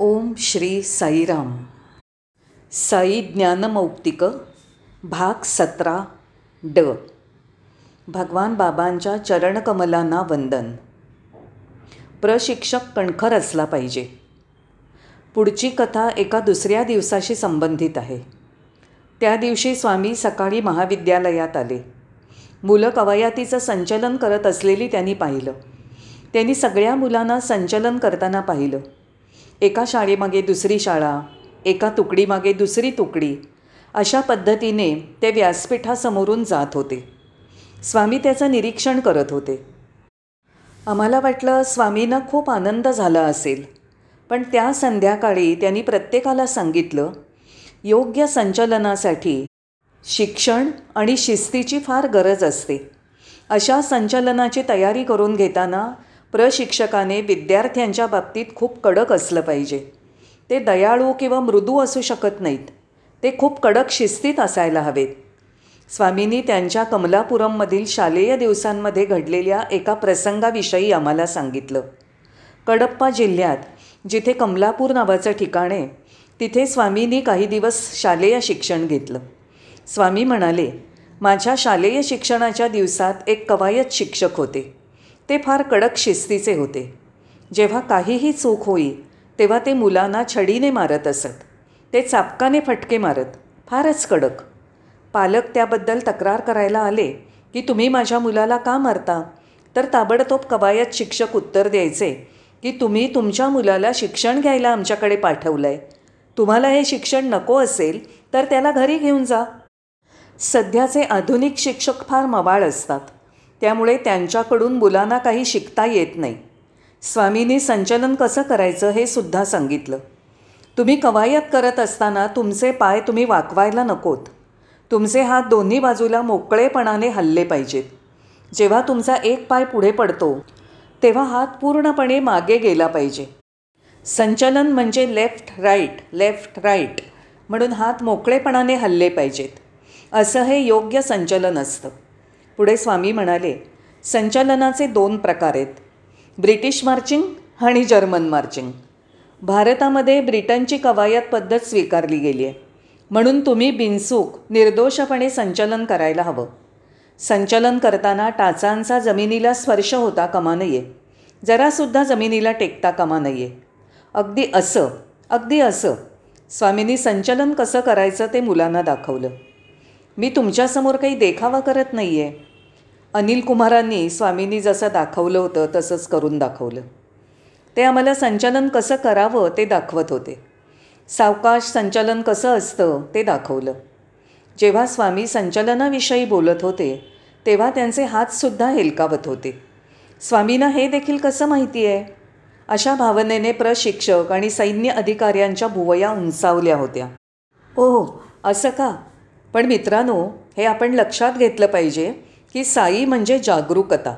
ओम श्री साईराम. साई ज्ञानमौक्तिक भाग सतरा ड. भगवान बाबांच्या चरणकमलांना वंदन. प्रशिक्षक कणखर असला पाहिजे. पुढची कथा एका दुसऱ्या दिवसाशी संबंधित आहे. त्या दिवशी स्वामी सकाळी महाविद्यालयात आले. मुलं कवायतीचं संचलन करत असलेली त्यांनी पाहिलं. त्यांनी सगळ्या मुलांना संचलन करताना पाहिलं. एका शाळेमागे दुसरी शाळा एका तुकडीमागे दुसरी तुकडी अशा पद्धतीने ते व्यासपीठासमोरून जात होते. स्वामी त्याचं निरीक्षण करत होते. आम्हाला वाटलं स्वामींना खूप आनंद झाला असेल पण त्या संध्याकाळी त्यांनी प्रत्येकाला सांगितलं योग्य संचलनासाठी शिक्षण आणि शिस्तीची फार गरज असते. अशा संचलनाची तयारी करून घेताना प्रशिक्षकाने विद्यार्थ्यांच्या बाबतीत खूप कडक असलं पाहिजे. ते दयाळू किंवा मृदू असू शकत नाहीत. ते खूप कडक शिस्तीत असायला हवेत. स्वामींनी त्यांच्या कमलापुरममधील शालेय दिवसांमध्ये घडलेल्या एका प्रसंगाविषयी आम्हाला सांगितलं. कडप्पा जिल्ह्यात जिथे कमलापूर नावाचं ठिकाण आहे तिथे स्वामींनी काही दिवस शालेय शिक्षण घेतलं. स्वामी म्हणाले माझ्या शालेय शिक्षणाच्या दिवसात एक कवायत शिक्षक होते. ते फार कडक शिस्तीचे होते. जेव्हा काहीही चूक होई तेव्हा ते मुलांना छडीने मारत असत. ते चापकाने फटके मारत फारच कडक. पालक त्याबद्दल तक्रार करायला आले की तुम्ही माझ्या मुलाला का मारता? तर ताबडतोब कवायत शिक्षक उत्तर द्यायचे की तुम्ही तुमच्या मुलाला शिक्षण घ्यायला आमच्याकडे पाठवलं आहे तुम्हाला हे शिक्षण नको असेल तर त्याला घरी घेऊन जा. सध्याचे आधुनिक शिक्षक फार मवाळ असतात. त्यामुळे त्यांच्याकडून मुलांना काही शिकता येत नाही. स्वामींनी संचलन कसं करायचं हे सुद्धा सांगितलं. तुम्ही कवायत करत असताना तुमचे पाय तुम्ही वाकवायला नकोत. तुमचे हात दोन्ही बाजूला मोकळेपणाने हल्ले पाहिजेत. जेव्हा तुमचा एक पाय पुढे पडतो तेव्हा हात पूर्णपणे मागे गेला पाहिजे. संचलन म्हणजे लेफ्ट राईट लेफ्ट राईट म्हणून हात मोकळेपणाने हल्ले पाहिजेत. असं हे योग्य संचलन असतं. पुढे स्वामी म्हणाले संचलनाचे दोन प्रकार आहेत. ब्रिटिश मार्चिंग आणि जर्मन मार्चिंग. भारतामध्ये ब्रिटनची कवायत पद्धत स्वीकारली गेली आहे. म्हणून तुम्ही बिनसूक निर्दोषपणे संचलन करायला हवं. संचलन करताना टाचांचा जमिनीला स्पर्श होता कामा नये. जरासुद्धा जमिनीला टेकता कामा नये. अगदी असं अगदी असं. स्वामींनी संचलन कसं करायचं ते मुलांना दाखवलं. मी तुमच्यासमोर काही देखावा करत नाही आहे अनिल कुमारांनी स्वामींनी जसं दाखवलं होतं तसंच करून दाखवलं. ते आम्हाला संचालन कसं करावं ते दाखवत होते. सावकाश संचालन कसं असतं ते दाखवलं. जेव्हा स्वामी संचलनाविषयी बोलत होते तेव्हा त्यांचे हातसुद्धा हेलकावत होते. स्वामींना हे देखील कसं माहिती आहे? अशा भावनेने प्रशिक्षक आणि सैन्य अधिकाऱ्यांच्या भुवया उंचावल्या होत्या. ओह असं का? पण मित्रांनो हे आपण लक्षात घेतलं पाहिजे की साई म्हणजे जागरूकता.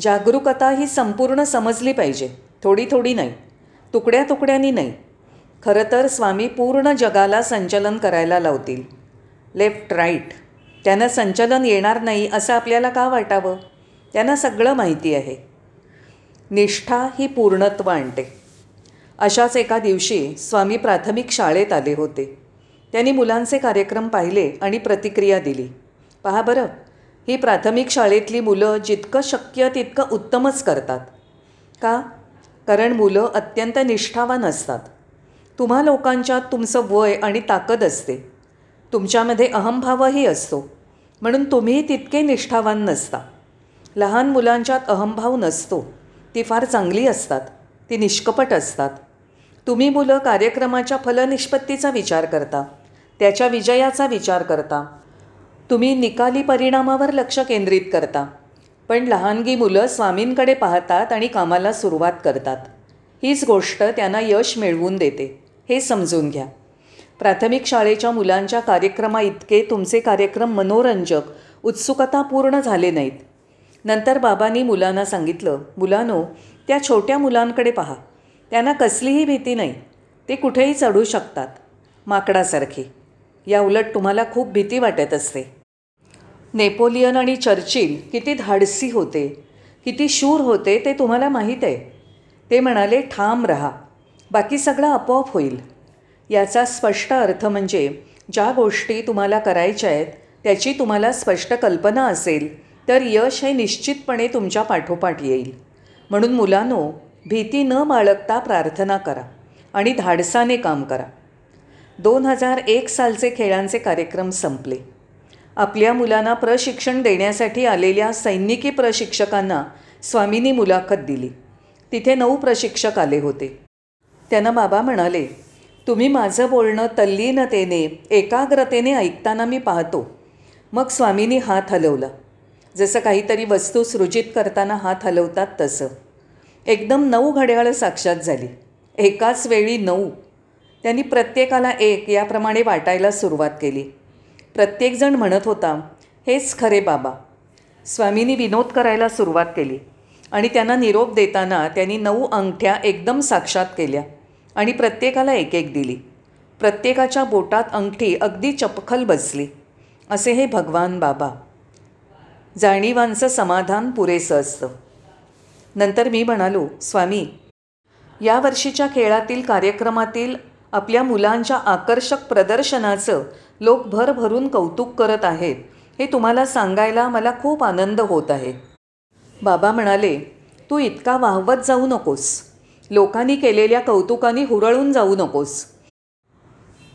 जागरूकता ही संपूर्ण समजली पाहिजे. थोडी थोडी नाही. तुकड्या तुकड्यांनी नाही. खरं तर स्वामी पूर्ण जगाला संचलन करायला लावतील. लेफ्ट राईट त्यांना संचलन येणार नाही असं आपल्याला का वाटावं? त्यांना सगळं माहिती आहे. निष्ठा ही पूर्णत्व आणते. अशाच एका दिवशी स्वामी प्राथमिक शाळेत आले होते. त्यांनी मुलांचे कार्यक्रम पाहिले आणि प्रतिक्रिया दिली. पहा बरं ही प्राथमिक शाळेतली मुलं जितकं शक्य तितकं उत्तमच करतात. का? कारण मुलं अत्यंत निष्ठावान असतात. तुम्हा लोकांच्यात तुमचं वय आणि ताकद असते. तुमच्यामध्ये अहंभावही असतो. म्हणून तुम्ही तितके निष्ठावान नसता. लहान मुलांच्यात अहंभाव नसतो. ती फार चांगली असतात. ती निष्कपट असतात. तुम्ही मुलं कार्यक्रमाच्या फलनिष्पत्तीचा विचार करता. त्याच्या विजयाचा विचार करता. तुम्ही निकाली परिणामावर लक्ष केंद्रित करता. पण लहानगी मुलं स्वामींकडे पाहतात आणि कामाला सुरुवात करतात. हीच गोष्ट त्यांना यश मिळवून देते. हे समजून घ्या. प्राथमिक शाळेच्या मुलांच्या कार्यक्रमा इतके तुमचे कार्यक्रम मनोरंजक उत्सुकता पूर्ण झाले नाहीत. नंतर बाबांनी मुलांना सांगितलं मुलानो त्या छोट्या मुलांकडे पहा. त्यांना कसलीही भीती नाही. ते कुठेही चढू शकतात. माकडासारखी. या उलट तुम्हाला खूप भीती वाटत असते. नेपोलियन आणि चर्चिल किती धाडसी होते किती शूर होते ते तुम्हाला माहीत आहे. ते म्हणाले ठाम रहा बाकी सगळं आपोआप होईल. याचा स्पष्ट अर्थ म्हणजे ज्या गोष्टी तुम्हाला करायच्या आहेत त्याची तुम्हाला स्पष्ट कल्पना असेल तर यश हे निश्चितपणे तुमच्या पाठोपाठ येईल. म्हणून मुलांनो भीती न बाळगता प्रार्थना करा आणि धाडसाने काम करा. दोन हजार एक सालचे खेळांचे कार्यक्रम संपले. आपल्या मुलांना प्रशिक्षण देण्यासाठी आलेल्या सैनिकी प्रशिक्षकांना स्वामींनी मुलाखत दिली. तिथे नऊ प्रशिक्षक आले होते. त्यांना बाबा म्हणाले तुम्ही माझं बोलणं तल्लीनतेने एकाग्रतेने ऐकताना मी पाहतो. मग स्वामींनी हात हलवला. जसं काहीतरी वस्तू सृजित करताना हात हलवतात तसं. एकदम नऊ घड्याळं साक्षात झाली. एकाच वेळी नऊ. त्यांनी प्रत्येकाला एक याप्रमाणे वाटायला सुरुवात केली. प्रत्येकजण म्हणत होता हेच खरे बाबा. स्वामींनी विनोद करायला सुरुवात केली आणि त्यांना निरोप देताना त्यांनी नऊ अंगठ्या एकदम साक्षात केल्या आणि प्रत्येकाला एक एक दिली. प्रत्येकाच्या बोटात अंगठी अगदी चपखल बसली. असे हे भगवान बाबा. जाणीवांचं समाधान पुरेसं असतं. नंतर मी म्हणालो स्वामी या वर्षीच्या खेळातील कार्यक्रमातील आपल्या मुलांच्या आकर्षक प्रदर्शनाचं लोक भरभरून कौतुक करत आहेत. हे तुम्हाला सांगायला मला खूप आनंद होत आहे. बाबा म्हणाले तू इतका वाहवत जाऊ नकोस. लोकांनी केलेल्या कौतुकाने हुरळून जाऊ नकोस.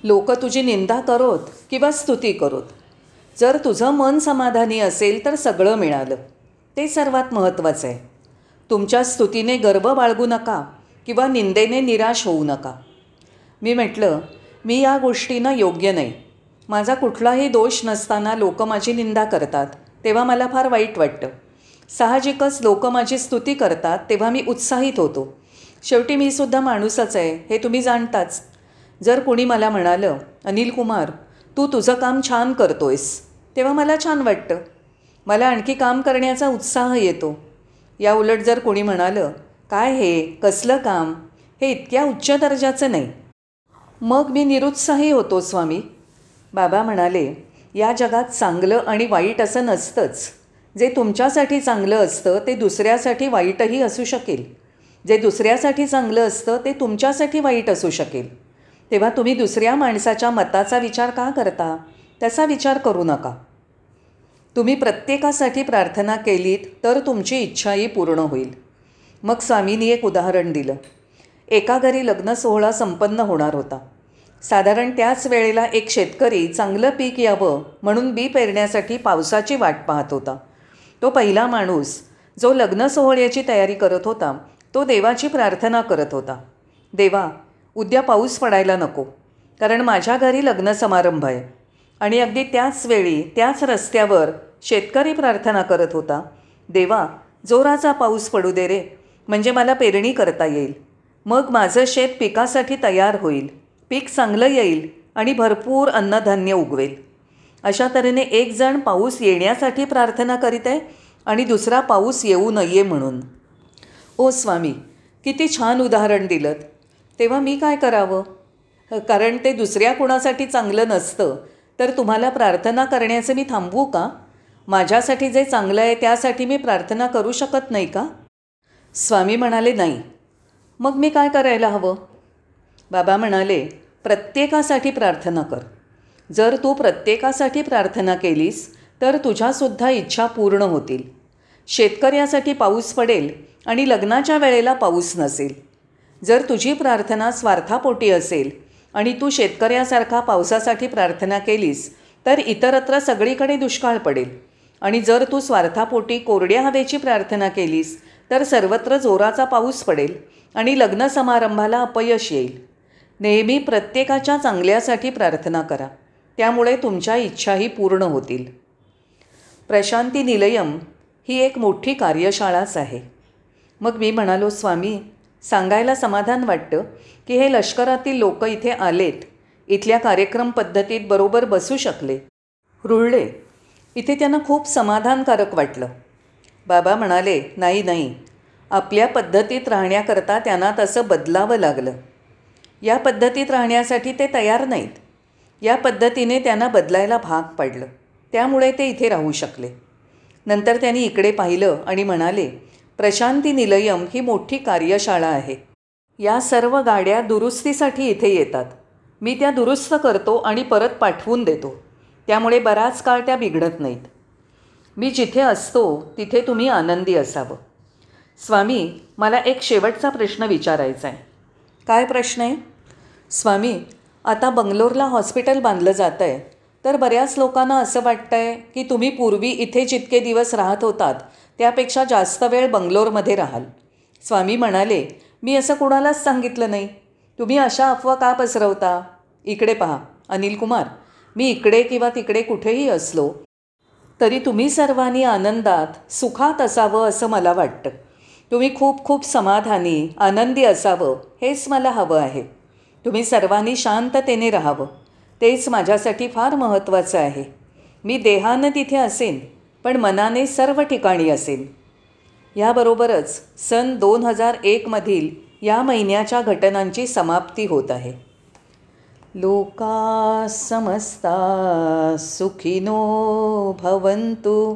लोक तुझी निंदा करोत किंवा स्तुती करोत. जर तुझं मन समाधानी असेल तर सगळं मिळालं. ते सर्वात महत्त्वाचं आहे. तुमच्या स्तुतीने गर्व बाळगू नका किंवा निंदेने निराश होऊ नका. मी म्हटलं मी या गोष्टींना योग्य नाही. माझा कुठलाही दोष नसताना लोक माझी निंदा करतात तेव्हा मला फार वाईट वाटतं. साहजिकच लोक माझी स्तुती करतात तेव्हा मी उत्साहित होतो. शेवटी मी सुद्धा माणूसच आहे हे तुम्ही जाणताच. जर कुणी मला म्हणालं अनिल कुमार तू तुझं काम छान करतोयस तेव्हा मला छान वाटतं. मला आणखी काम करण्याचा उत्साह येतो. या उलट जर कोणी म्हणालं काय हे कसलं काम? हे इतक्या उच्च दर्जाचं नाही. मग मी निरुत्साही होतो स्वामी. बाबा म्हणाले या जगात चांगलं आणि वाईट असं नसतंच. जे तुमच्यासाठी चांगलं असतं ते दुसऱ्यासाठी वाईटही असू शकेल. जे दुसऱ्यासाठी चांगलं असतं ते तुमच्यासाठी वाईट असू शकेल. तेव्हा तुम्ही दुसऱ्या माणसाच्या मताचा विचार का करता? त्याचा विचार करू नका. तुम्ही प्रत्येकासाठी प्रार्थना केलीत तर तुमची इच्छाही पूर्ण होईल. मग स्वामींनी एक उदाहरण दिलं. एका घरी लग्न सोहळा संपन्न होणार होता. साधारण त्याच वेळेला एक शेतकरी चांगलं पीक यावं म्हणून बी पेरण्यासाठी पावसाची वाट पाहत होता. तो पहिला माणूस जो लग्न सोहळ्याची तयारी करत होता तो देवाची प्रार्थना करत होता. देवा उद्या पाऊस पडायला नको कारण माझ्या घरी लग्न समारंभ आहे. आणि अगदी त्याच वेळी त्याच रस्त्यावर शेतकरी प्रार्थना करत होता देवा जोराचा पाऊस पडू दे रे म्हणजे मला पेरणी करता येईल. मग माझं शेत पिकासाठी तयार होईल. पीक चांगलं येईल आणि भरपूर अन्नधान्य उगवेल. अशा तऱ्हेने एक जण पाऊस येण्यासाठी प्रार्थना करीत आहे आणि दुसरा पाऊस येऊ नये म्हणून. ओ स्वामी किती छान उदाहरण दिलं तेव्हा मी काय करावं? कारण ते दुसऱ्या कुणासाठी चांगलं नसतं तर तुम्हाला प्रार्थना करण्याचं मी थांबवू का? माझ्यासाठी जे चांगलं आहे त्यासाठी मी प्रार्थना करू शकत नाही का? स्वामी म्हणाले नाही. मग मी काय करायला हवं? बाबा म्हणाले प्रत्येकासाठी प्रार्थना कर. जर तू प्रत्येकासाठी प्रार्थना केलीस तर तुझ्यासुद्धा इच्छा पूर्ण होतील. शेतकऱ्यासाठी पाऊस पडेल आणि लग्नाच्या वेळेला पाऊस नसेल. जर तुझी प्रार्थना स्वार्थापोटी असेल आणि तू शेतकऱ्यासारखा पावसासाठी प्रार्थना केलीस तर इतरत्र सगळीकडे दुष्काळ पडेल. आणि जर तू स्वार्थापोटी कोरड्या हवेची प्रार्थना केलीस तर सर्वत्र जोराचा पाऊस पडेल आणि लग्न समारंभाला अपयश येईल. नेहमी प्रत्येकाच्या चांगल्यासाठी प्रार्थना करा. त्यामुळे तुमच्या इच्छाही पूर्ण होतील. प्रशांती निलयम ही एक मोठी कार्यशाळाच आहे. मग मी म्हणालो स्वामी सांगायला समाधान वाटतं की हे लष्करातील लोक इथे आलेत. इथल्या कार्यक्रम पद्धतीत बरोबर बसू शकले. रुळले. इथे त्यांना खूप समाधानकारक वाटलं. बाबा म्हणाले नाही नाही. आपल्या पद्धतीत राहण्याकरता त्यांना तसं बदलावं लागलं. या पद्धतीत राहण्यासाठी ते तयार नाहीत. या पद्धतीने त्यांना बदलायला भाग पाडलं. त्यामुळे ते इथे राहू शकले. नंतर त्यांनी इकडे पाहिलं आणि म्हणाले प्रशांती निलयम ही मोठी कार्यशाळा आहे. या सर्व गाड्या दुरुस्तीसाठी इथे येतात. मी त्या दुरुस्त करतो आणि परत पाठवून देतो. त्यामुळे बराच काळ त्या बिघडत नाहीत. मी जिथे असतो तिथे तुम्ही आनंदी असावं. स्वामी मला एक शेवटचा प्रश्न विचारायचा आहे. काय प्रश्न आहे? स्वामी आता बंगलोरला हॉस्पिटल बांधलं जातं आहे तर बऱ्याच लोकांना असं वाटतं आहे की तुम्ही पूर्वी इथे जितके दिवस राहत होतात त्यापेक्षा जास्त वेळ बंगलोरमध्ये राहाल. स्वामी म्हणाले मी असं कुणालाच सांगितलं नाही. तुम्ही अशा अफवा का पसरवता? इकडे पहा अनिल कुमार. मी इकडे किंवा तिकडे कुठेही असलो तरी तुम्ही सर्वांनी आनंदात सुखात असावं असं मला वाटतं. तुम्ही खूप खूप समाधानी आनंदी असावं हेच मला हवं आहे. तुम्ही सर्वांनी शांततेने राहावं तेच माझ्यासाठी फार महत्त्वाचं आहे. मी देहानं तिथे असेन पण मनाने सर्व ठिकाणी असेन. याबरोबरच सन दोन हजार एकमधील या महिन्याच्या घटनांची समाप्ती होत आहे. लोका समस्ता सुखिनो भवंतु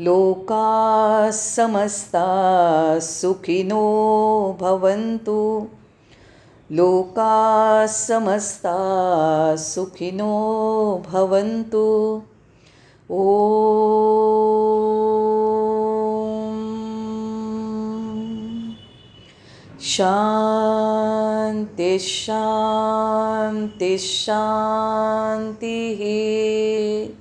लोका समस्ता सुखिनो भवन्तु। लोका समस्ता सुखिनो भवन्तु। ओ शान्ति शान्ति शान्तिः।